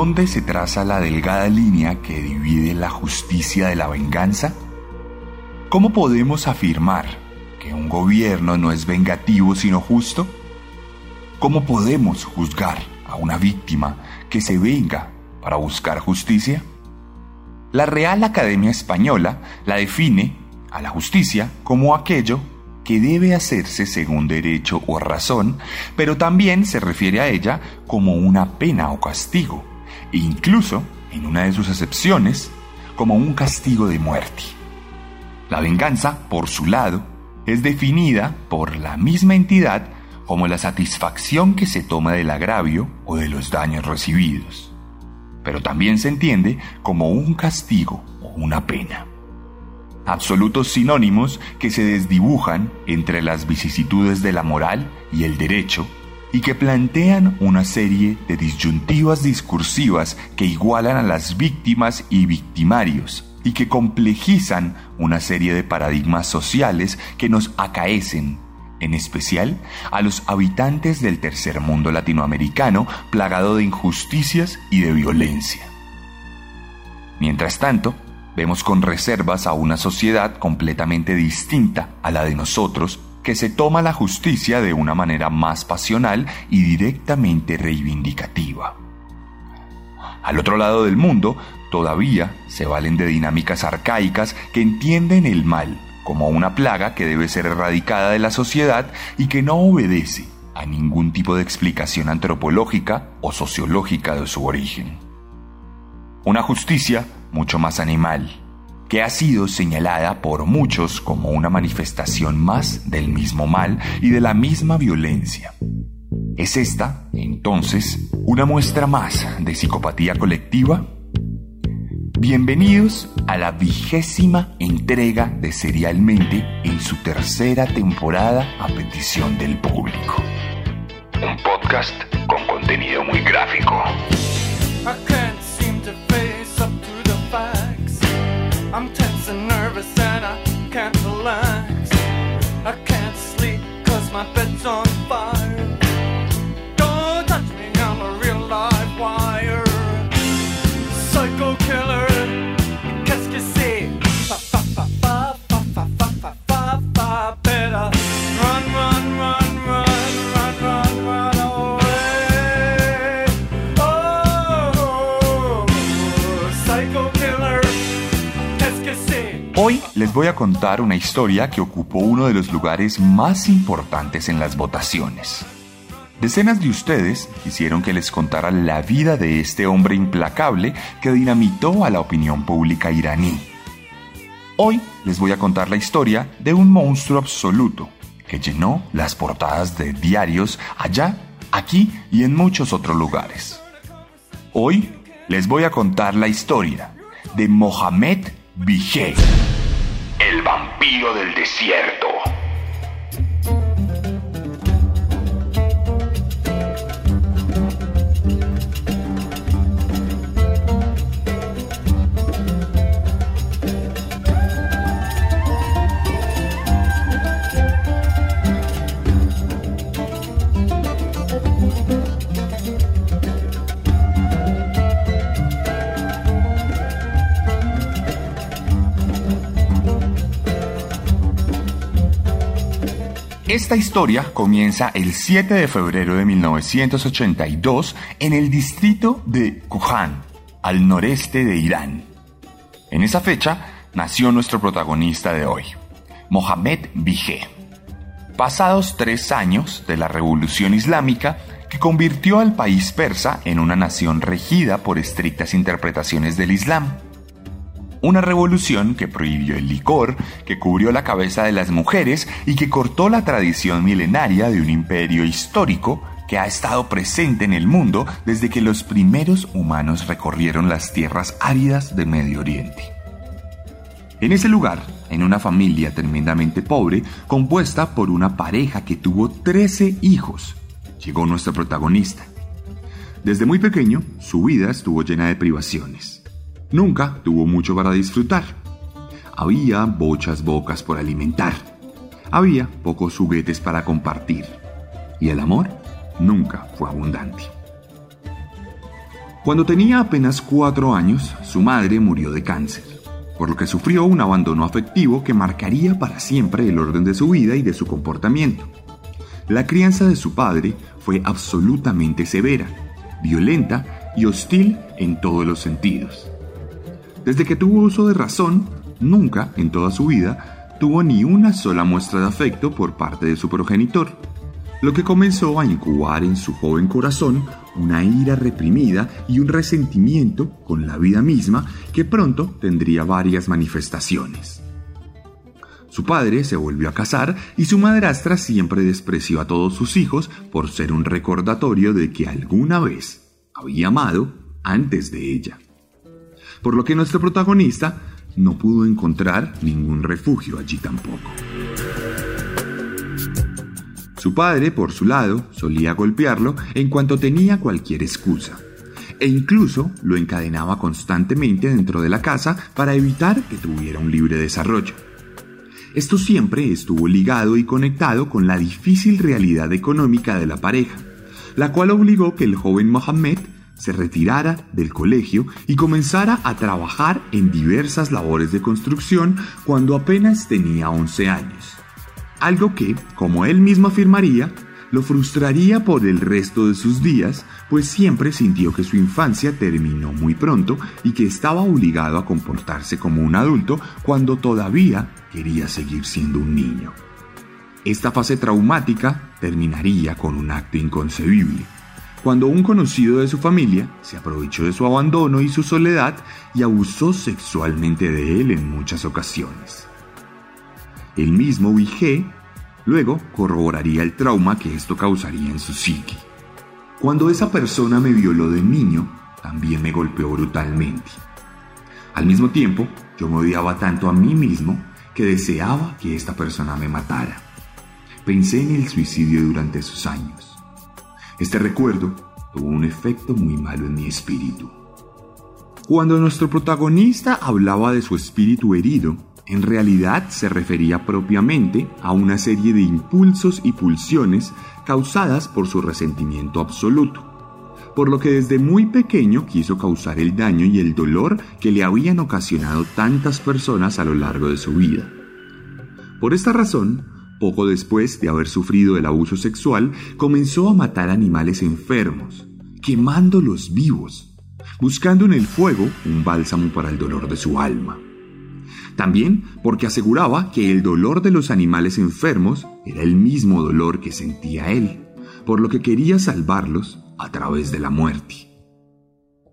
¿Dónde se traza la delgada línea que divide la justicia de la venganza? ¿Cómo podemos afirmar que un gobierno no es vengativo sino justo? ¿Cómo podemos juzgar a una víctima que se venga para buscar justicia? La Real Academia Española la define a la justicia como aquello que debe hacerse según derecho o razón, pero también se refiere a ella como una pena o castigo e incluso, en una de sus acepciones, como un castigo de muerte. La venganza, por su lado, es definida por la misma entidad como la satisfacción que se toma del agravio o de los daños recibidos, pero también se entiende como un castigo o una pena. Absolutos sinónimos que se desdibujan entre las vicisitudes de la moral y el derecho y que plantean una serie de disyuntivas discursivas que igualan a las víctimas y victimarios y que complejizan una serie de paradigmas sociales que nos acaecen, en especial a los habitantes del tercer mundo latinoamericano plagado de injusticias y de violencia. Mientras tanto, vemos con reservas a una sociedad completamente distinta a la de nosotros que se toma la justicia de una manera más pasional y directamente reivindicativa. Al otro lado del mundo, todavía se valen de dinámicas arcaicas que entienden el mal como una plaga que debe ser erradicada de la sociedad y que no obedece a ningún tipo de explicación antropológica o sociológica de su origen. Una justicia mucho más animal, que ha sido señalada por muchos como una manifestación más del mismo mal y de la misma violencia. ¿Es esta, entonces, una muestra más de psicopatía colectiva? Bienvenidos a la vigésima entrega de Serialmente en su tercera temporada a petición del público. Un podcast con contenido muy gráfico. And I can't relax. I can't sleep cause my bed's on fire. Les voy a contar una historia que ocupó uno de los lugares más importantes en las votaciones. Decenas de ustedes quisieron que les contara la vida de este hombre implacable que dinamitó a la opinión pública iraní. Hoy les voy a contar la historia de un monstruo absoluto que llenó las portadas de diarios allá, aquí y en muchos otros lugares. Hoy les voy a contar la historia de Mohamed Vigé, frío del desierto. Esta historia comienza el 7 de febrero de 1982 en el distrito de Kuhan, al noreste de Irán. En esa fecha nació nuestro protagonista de hoy, Mohamed Bije. Pasados tres años de la Revolución Islámica, que convirtió al país persa en una nación regida por estrictas interpretaciones del Islam. Una revolución que prohibió el licor, que cubrió la cabeza de las mujeres y que cortó la tradición milenaria de un imperio histórico que ha estado presente en el mundo desde que los primeros humanos recorrieron las tierras áridas del Medio Oriente. En ese lugar, en una familia tremendamente pobre, compuesta por una pareja que tuvo 13 hijos, llegó nuestro protagonista. Desde muy pequeño, su vida estuvo llena de privaciones. Nunca tuvo mucho para disfrutar. Había bochas bocas por alimentar. Había pocos juguetes para compartir. Y el amor nunca fue abundante. Cuando tenía apenas cuatro años, su madre murió de cáncer por lo que sufrió un abandono afectivo que marcaría para siempre el orden de su vida y de su comportamiento. La crianza de su padre fue absolutamente severa, violenta y hostil en todos los sentidos. Desde que tuvo uso de razón, nunca en toda su vida tuvo ni una sola muestra de afecto por parte de su progenitor lo que comenzó a incubar en su joven corazón una ira reprimida y un resentimiento con la vida misma que pronto tendría varias manifestaciones. Su padre se volvió a casar y su madrastra siempre despreció a todos sus hijos por ser un recordatorio de que alguna vez había amado antes de ella. Por lo que nuestro protagonista no pudo encontrar ningún refugio allí tampoco. Su padre, por su lado, solía golpearlo en cuanto tenía cualquier excusa, e incluso lo encadenaba constantemente dentro de la casa para evitar que tuviera un libre desarrollo. Esto siempre estuvo ligado y conectado con la difícil realidad económica de la pareja, la cual obligó que el joven Mohammed se retirara del colegio y comenzara a trabajar en diversas labores de construcción cuando apenas tenía 11 años algo que, como él mismo afirmaría, lo frustraría por el resto de sus días, pues siempre sintió que su infancia terminó muy pronto y que estaba obligado a comportarse como un adulto cuando todavía quería seguir siendo un niño. Esta fase traumática terminaría con un acto inconcebible, cuando un conocido de su familia se aprovechó de su abandono y su soledad y abusó sexualmente de él en muchas ocasiones. El mismo Vigé luego corroboraría el trauma que esto causaría en su psique. Cuando esa persona me violó de niño, también me golpeó brutalmente. Al mismo tiempo, yo me odiaba tanto a mí mismo que deseaba que esta persona me matara. Pensé en el suicidio durante esos años. Este recuerdo tuvo un efecto muy malo en mi espíritu. Cuando nuestro protagonista hablaba de su espíritu herido, en realidad se refería propiamente a una serie de impulsos y pulsiones causadas por su resentimiento absoluto, por lo que desde muy pequeño quiso causar el daño y el dolor que le habían ocasionado tantas personas a lo largo de su vida. Por esta razón, poco después de haber sufrido el abuso sexual, comenzó a matar animales enfermos, quemándolos vivos, buscando en el fuego un bálsamo para el dolor de su alma. También porque aseguraba que el dolor de los animales enfermos era el mismo dolor que sentía él, por lo que quería salvarlos a través de la muerte.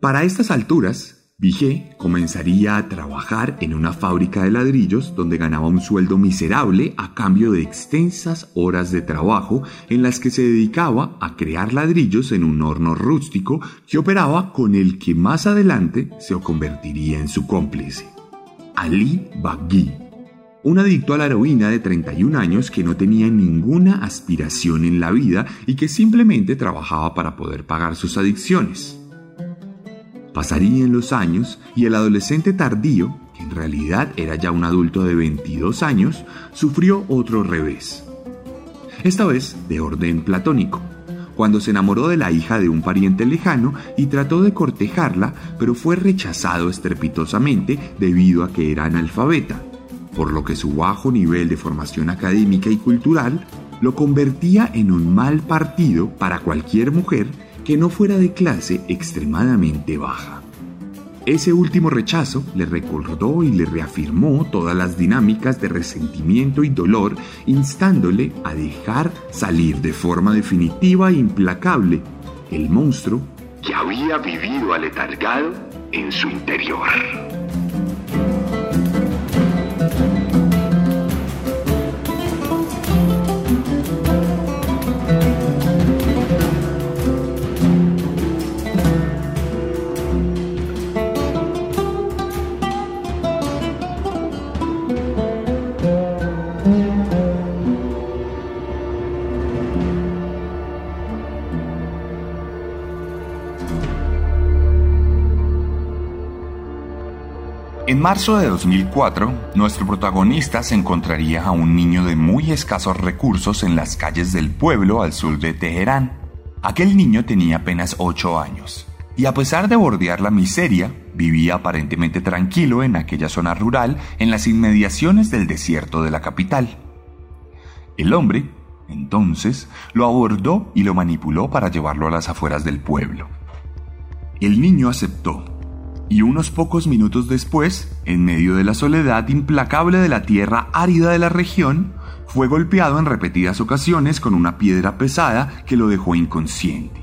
Para estas alturas, Vigé comenzaría a trabajar en una fábrica de ladrillos donde ganaba un sueldo miserable a cambio de extensas horas de trabajo en las que se dedicaba a crear ladrillos en un horno rústico que operaba con el que más adelante se convertiría en su cómplice. Ali Bagui, un adicto a la heroína de 31 años que no tenía ninguna aspiración en la vida y que simplemente trabajaba para poder pagar sus adicciones. Pasarían los años y el adolescente tardío, que en realidad era ya un adulto de 22 años, sufrió otro revés. Esta vez de orden platónico cuando se enamoró de la hija de un pariente lejano y trató de cortejarla, pero fue rechazado estrepitosamente debido a que era analfabeta, por lo que su bajo nivel de formación académica y cultural lo convertía en un mal partido para cualquier mujer que no fuera de clase extremadamente baja. Ese último rechazo le recordó y le reafirmó todas las dinámicas de resentimiento y dolor, instándole a dejar salir de forma definitiva e implacable el monstruo que había vivido aletargado en su interior. Marzo de 2004, nuestro protagonista se encontraría a un niño de muy escasos recursos en las calles del pueblo al sur de Teherán. Aquel niño tenía apenas 8 años, y a pesar de bordear la miseria, vivía aparentemente tranquilo en aquella zona rural en las inmediaciones del desierto de la capital. El hombre, entonces, lo abordó y lo manipuló para llevarlo a las afueras del pueblo. El niño aceptó y unos pocos minutos después, en medio de la soledad implacable de la tierra árida de la región, fue golpeado en repetidas ocasiones con una piedra pesada que lo dejó inconsciente.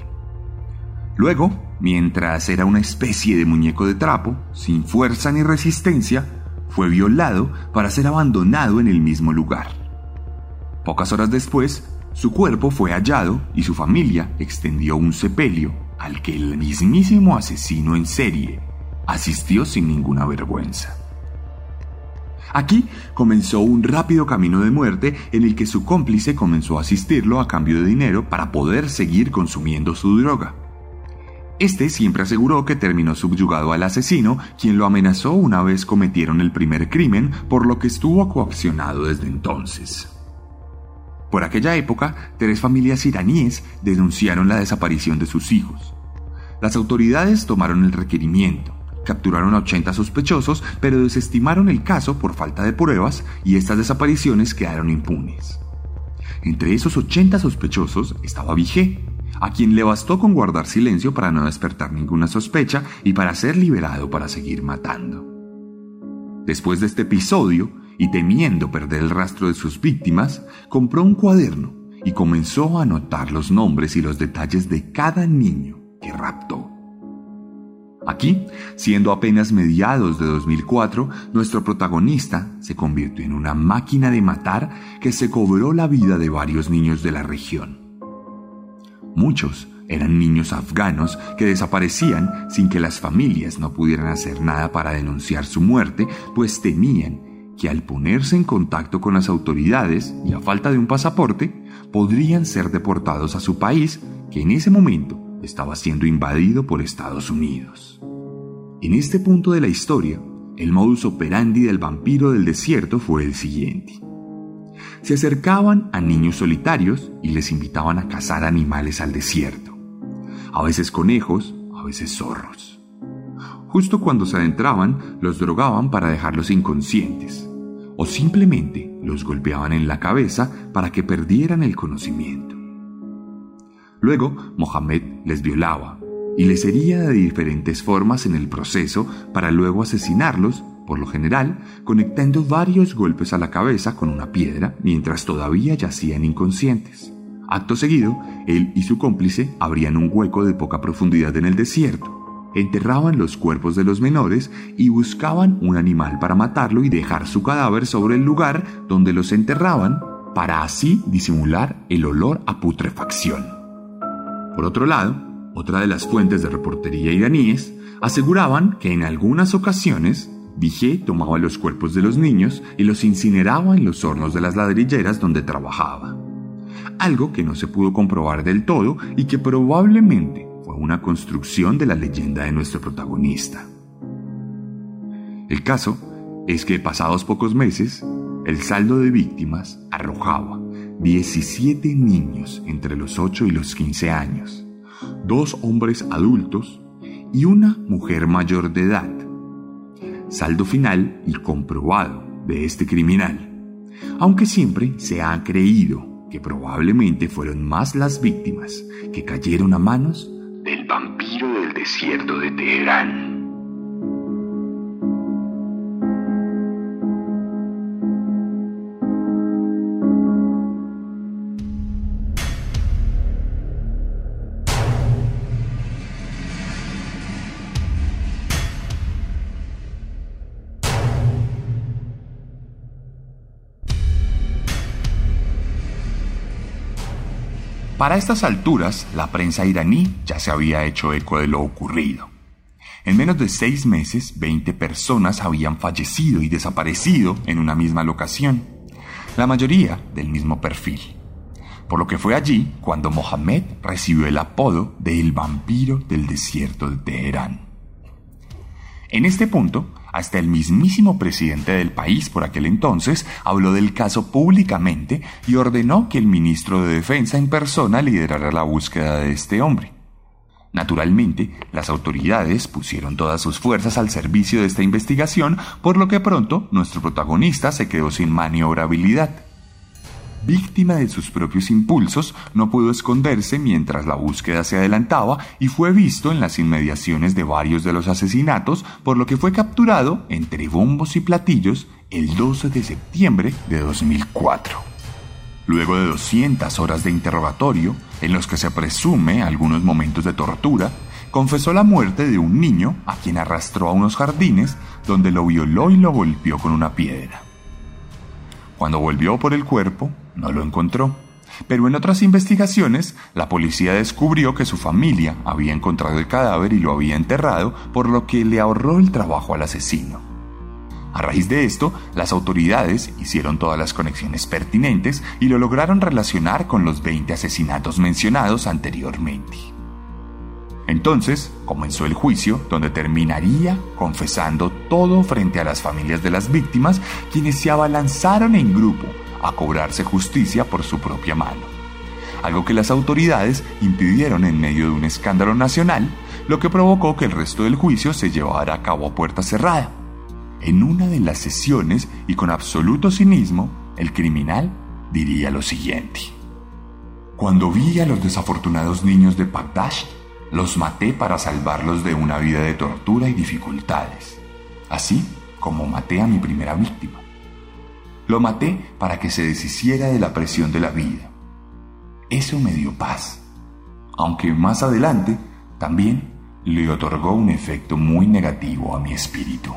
Luego, mientras era una especie de muñeco de trapo, sin fuerza ni resistencia, fue violado para ser abandonado en el mismo lugar. Pocas horas después, su cuerpo fue hallado y su familia extendió un sepelio al que el mismísimo asesino en serie asistió sin ninguna vergüenza. Aquí comenzó un rápido camino de muerte en el que su cómplice comenzó a asistirlo a cambio de dinero para poder seguir consumiendo su droga. Este siempre aseguró que terminó subyugado al asesino, quien lo amenazó una vez cometieron el primer crimen, por lo que estuvo coaccionado desde entonces. Por aquella época, tres familias iraníes denunciaron la desaparición de sus hijos. Las autoridades tomaron el requerimiento, Capturaron a 80 sospechosos, pero desestimaron el caso por falta de pruebas y estas desapariciones quedaron impunes. Entre esos 80 sospechosos estaba Vigé, a quien le bastó con guardar silencio para no despertar ninguna sospecha y para ser liberado para seguir matando. Después de este episodio, y temiendo perder el rastro de sus víctimas, compró un cuaderno y comenzó a anotar los nombres y los detalles de cada niño que raptó. Aquí, siendo apenas mediados de 2004, nuestro protagonista se convirtió en una máquina de matar que se cobró la vida de varios niños de la región. Muchos eran niños afganos que desaparecían sin que las familias no pudieran hacer nada para denunciar su muerte, pues temían que al ponerse en contacto con las autoridades y a falta de un pasaporte, podrían ser deportados a su país, que en ese momento estaba siendo invadido por Estados Unidos. En este punto de la historia, el modus operandi del vampiro del desierto fue el siguiente. Se acercaban a niños solitarios y les invitaban a cazar animales al desierto, a veces conejos, a veces zorros. Justo cuando se adentraban, los drogaban para dejarlos inconscientes, o simplemente los golpeaban en la cabeza para que perdieran el conocimiento. Luego, Mohamed les violaba y les hería de diferentes formas en el proceso para luego asesinarlos, por lo general, conectando varios golpes a la cabeza con una piedra mientras todavía yacían inconscientes. Acto seguido, él y su cómplice abrían un hueco de poca profundidad en el desierto, enterraban los cuerpos de los menores y buscaban un animal para matarlo y dejar su cadáver sobre el lugar donde los enterraban para así disimular el olor a putrefacción. Por otro lado, otra de las fuentes de reportería iraníes aseguraban que en algunas ocasiones Vigé tomaba los cuerpos de los niños y los incineraba en los hornos de las ladrilleras donde trabajaba. Algo que no se pudo comprobar del todo y que probablemente fue una construcción de la leyenda de nuestro protagonista. El caso es que pasados pocos meses, el saldo de víctimas arrojaba 17 niños entre los 8 y los 15 años, dos hombres adultos y una mujer mayor de edad. Saldo final y comprobado de este criminal, aunque siempre se ha creído que probablemente fueron más las víctimas que cayeron a manos del vampiro del desierto de Teherán. Para estas alturas, la prensa iraní ya se había hecho eco de lo ocurrido. En menos de seis meses, 20 personas habían fallecido y desaparecido en una misma locación, la mayoría del mismo perfil. Por lo que fue allí cuando Mohammed recibió el apodo de el vampiro del desierto de Teherán. En este punto, hasta el mismísimo presidente del país por aquel entonces habló del caso públicamente y ordenó que el ministro de Defensa en persona liderara la búsqueda de este hombre. Naturalmente, las autoridades pusieron todas sus fuerzas al servicio de esta investigación, por lo que pronto nuestro protagonista se quedó sin maniobrabilidad. Víctima de sus propios impulsos, no pudo esconderse mientras la búsqueda se adelantaba y fue visto en las inmediaciones de varios de los asesinatos, por lo que fue capturado entre bombos y platillos el 12 de septiembre de 2004. Luego de 200 horas de interrogatorio, en los que se presume algunos momentos de tortura, confesó la muerte de un niño a quien arrastró a unos jardines donde lo violó y lo golpeó con una piedra. Cuando volvió por el cuerpo, no lo encontró. Pero en otras investigaciones, la policía descubrió que su familia había encontrado el cadáver y lo había enterrado, por lo que le ahorró el trabajo al asesino. A raíz de esto, las autoridades hicieron todas las conexiones pertinentes y lo lograron relacionar con los 20 asesinatos mencionados anteriormente. Entonces comenzó el juicio donde terminaría confesando todo frente a las familias de las víctimas quienes se abalanzaron en grupo a cobrarse justicia por su propia mano. Algo que las autoridades impidieron en medio de un escándalo nacional, lo que provocó que el resto del juicio se llevara a cabo a puerta cerrada. En una de las sesiones y con absoluto cinismo, el criminal diría lo siguiente. Cuando vi a los desafortunados niños de Pagdash, los maté para salvarlos de una vida de tortura y dificultades, así como maté a mi primera víctima. Lo maté para que se deshiciera de la presión de la vida. Eso me dio paz, aunque más adelante también le otorgó un efecto muy negativo a mi espíritu.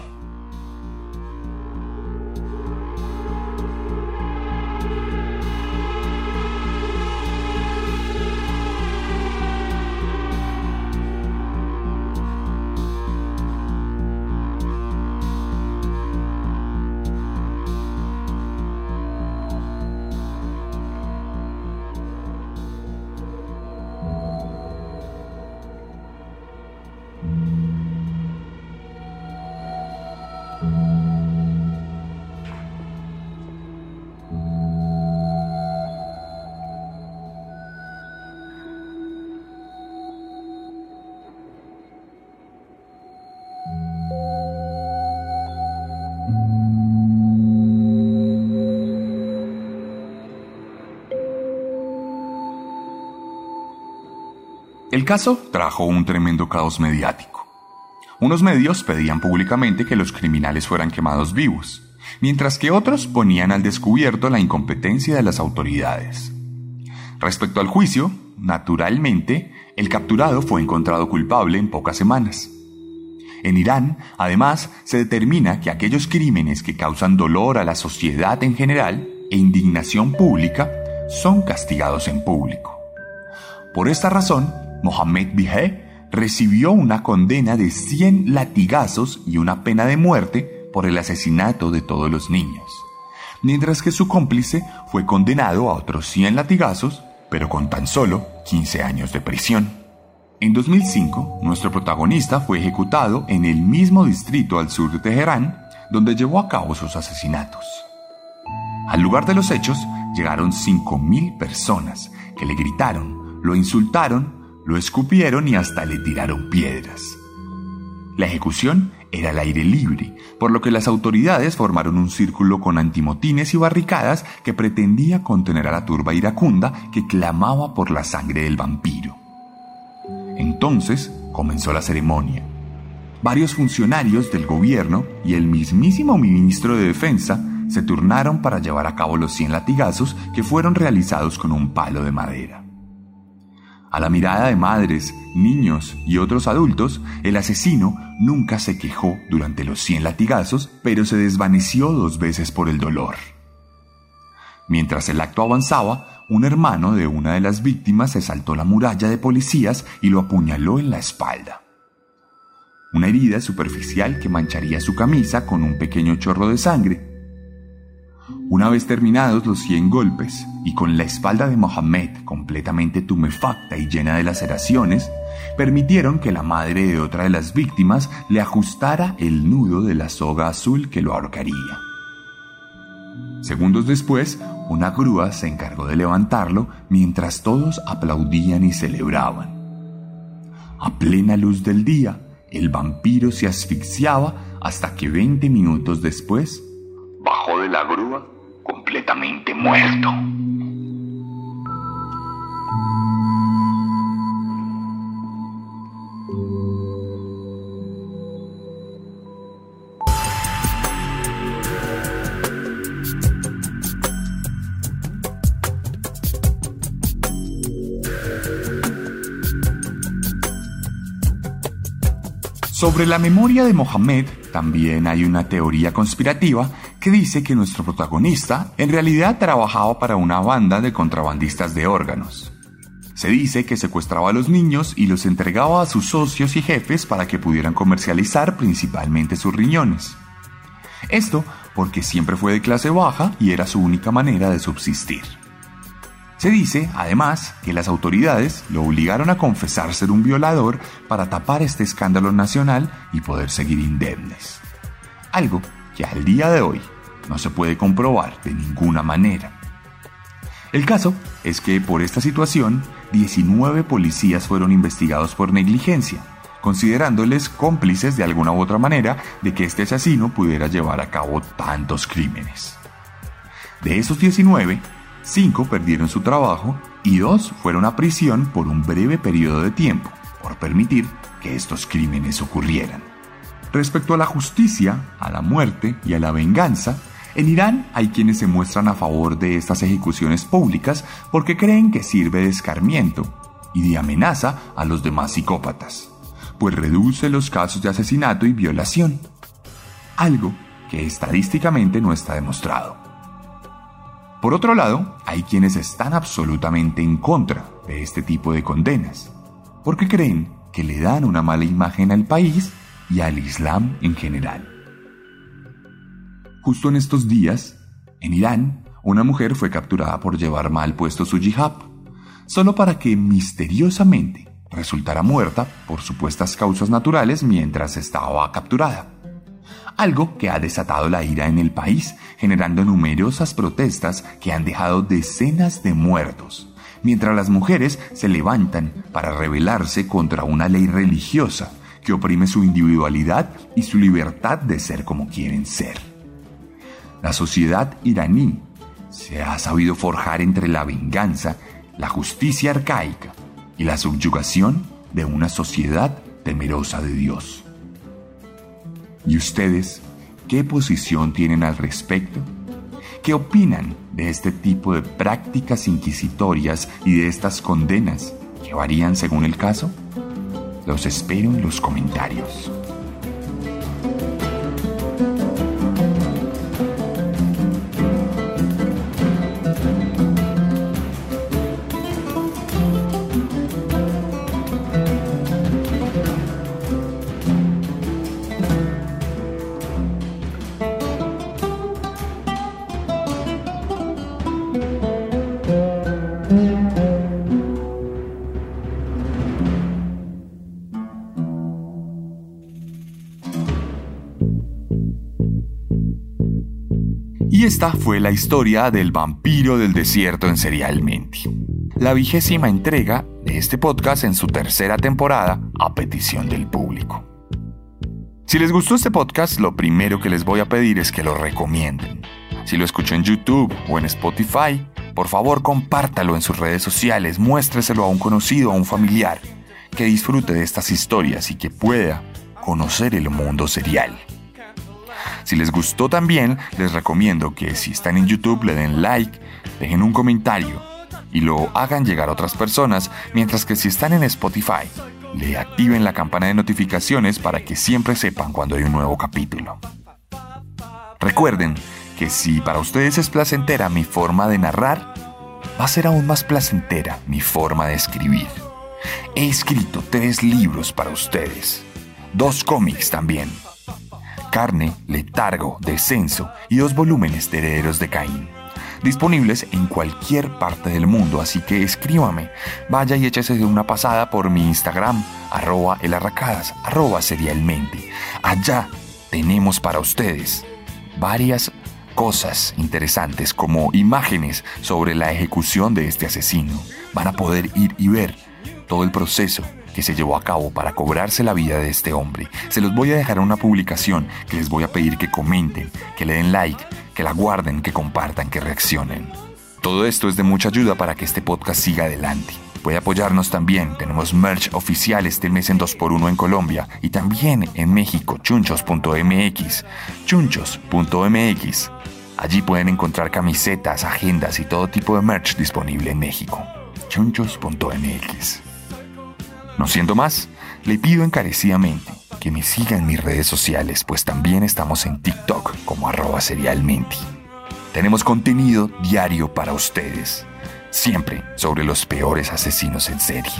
Caso trajo un tremendo caos mediático. Unos medios pedían públicamente que los criminales fueran quemados vivos, mientras que otros ponían al descubierto la incompetencia de las autoridades. Respecto al juicio, naturalmente, el capturado fue encontrado culpable en pocas semanas. En Irán, además, se determina que aquellos crímenes que causan dolor a la sociedad en general e indignación pública son castigados en público. Por esta razón, Mohammed Bihé recibió una condena de 100 latigazos y una pena de muerte por el asesinato de todos los niños, mientras que su cómplice fue condenado a otros 100 latigazos, pero con tan solo 15 años de prisión. En 2005, nuestro protagonista fue ejecutado en el mismo distrito al sur de Teherán, donde llevó a cabo sus asesinatos. Al lugar de los hechos llegaron 5.000 personas que le gritaron, lo insultaron lo escupieron y hasta le tiraron piedras. La ejecución era al aire libre, por lo que las autoridades formaron un círculo con antimotines y barricadas que pretendía contener a la turba iracunda que clamaba por la sangre del vampiro. Entonces comenzó la ceremonia. Varios funcionarios del gobierno y el mismísimo ministro de Defensa se turnaron para llevar a cabo los 100 latigazos que fueron realizados con un palo de madera. A la mirada de madres, niños y otros adultos, el asesino nunca se quejó durante los 100 latigazos, pero se desvaneció dos veces por el dolor. Mientras el acto avanzaba, un hermano de una de las víctimas se saltó la muralla de policías y lo apuñaló en la espalda. Una herida superficial que mancharía su camisa con un pequeño chorro de sangre. Una vez terminados los 100 golpes y con la espalda de Mohammed completamente tumefacta y llena de laceraciones, permitieron que la madre de otra de las víctimas le ajustara el nudo de la soga azul que lo ahorcaría. Segundos después, una grúa se encargó de levantarlo mientras todos aplaudían y celebraban. A plena luz del día, el vampiro se asfixiaba hasta que 20 minutos después bajó de la grúa completamente muerto. Sobre la memoria de Mohammed también hay una teoría conspirativa que dice que nuestro protagonista en realidad trabajaba para una banda de contrabandistas de órganos. Se dice que secuestraba a los niños y los entregaba a sus socios y jefes para que pudieran comercializar principalmente sus riñones. Esto porque siempre fue de clase baja y era su única manera de subsistir. Se dice, además, que las autoridades lo obligaron a confesar ser un violador para tapar este escándalo nacional y poder seguir indemnes. Algo que al día de hoy no se puede comprobar de ninguna manera. El caso es que por esta situación, 19 policías fueron investigados por negligencia, considerándoles cómplices de alguna u otra manera de que este asesino pudiera llevar a cabo tantos crímenes. De esos 19, cinco perdieron su trabajo y dos fueron a prisión por un breve periodo de tiempo, por permitir que estos crímenes ocurrieran. Respecto a la justicia, a la muerte y a la venganza, en Irán hay quienes se muestran a favor de estas ejecuciones públicas porque creen que sirve de escarmiento y de amenaza a los demás psicópatas, pues reduce los casos de asesinato y violación, algo que estadísticamente no está demostrado. Por otro lado, hay quienes están absolutamente en contra de este tipo de condenas, porque creen que le dan una mala imagen al país y al Islam en general. Justo en estos días, en Irán, una mujer fue capturada por llevar mal puesto su jihad, solo para que misteriosamente resultara muerta por supuestas causas naturales mientras estaba capturada algo que ha desatado la ira en el país, generando numerosas protestas que han dejado decenas de muertos, mientras las mujeres se levantan para rebelarse contra una ley religiosa que oprime su individualidad y su libertad de ser como quieren ser. La sociedad iraní se ha sabido forjar entre la venganza, la justicia arcaica y la subyugación de una sociedad temerosa de Dios. ¿Y ustedes qué posición tienen al respecto? ¿Qué opinan de este tipo de prácticas inquisitorias y de estas condenas que varían según el caso? Los espero en los comentarios. Esta fue la historia del vampiro del desierto en Serialmente, la vigésima entrega de este podcast en su tercera temporada a petición del público. Si les gustó este podcast, lo primero que les voy a pedir es que lo recomienden. Si lo escuchó en YouTube o en Spotify, por favor compártalo en sus redes sociales, muéstreselo a un conocido a un familiar que disfrute de estas historias y que pueda conocer el mundo serial. Si les gustó también, les recomiendo que si están en YouTube le den like, dejen un comentario y lo hagan llegar a otras personas, mientras que si están en Spotify, le activen la campana de notificaciones para que siempre sepan cuando hay un nuevo capítulo. Recuerden que si para ustedes es placentera mi forma de narrar, va a ser aún más placentera mi forma de escribir. He escrito tres libros para ustedes, dos cómics también. Carne, Letargo, Descenso y dos volúmenes de Herederos de Caín. Disponibles en cualquier parte del mundo, así que escríbame. Vaya y échese una pasada por mi Instagram, arroba elarracadas, arroba serialmente. Allá tenemos para ustedes varias cosas interesantes como imágenes sobre la ejecución de este asesino. Van a poder ir y ver todo el proceso que se llevó a cabo para cobrarse la vida de este hombre. Se los voy a dejar en una publicación que les voy a pedir que comenten, que le den like, que la guarden, que compartan, que reaccionen. Todo esto es de mucha ayuda para que este podcast siga adelante. Puede apoyarnos también, tenemos merch oficial este mes en 2x1 en Colombia y también en México, chunchos.mx, chunchos.mx. Allí pueden encontrar camisetas, agendas y todo tipo de merch disponible en México. chunchos.mx. No siendo más, le pido encarecidamente que me sigan en mis redes sociales, pues también estamos en TikTok como arroba serialmente. Tenemos contenido diario para ustedes, siempre sobre los peores asesinos en serie.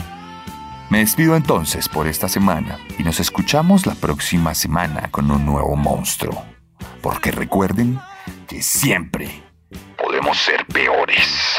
Me despido entonces por esta semana y nos escuchamos la próxima semana con un nuevo monstruo. Porque recuerden que siempre podemos ser peores.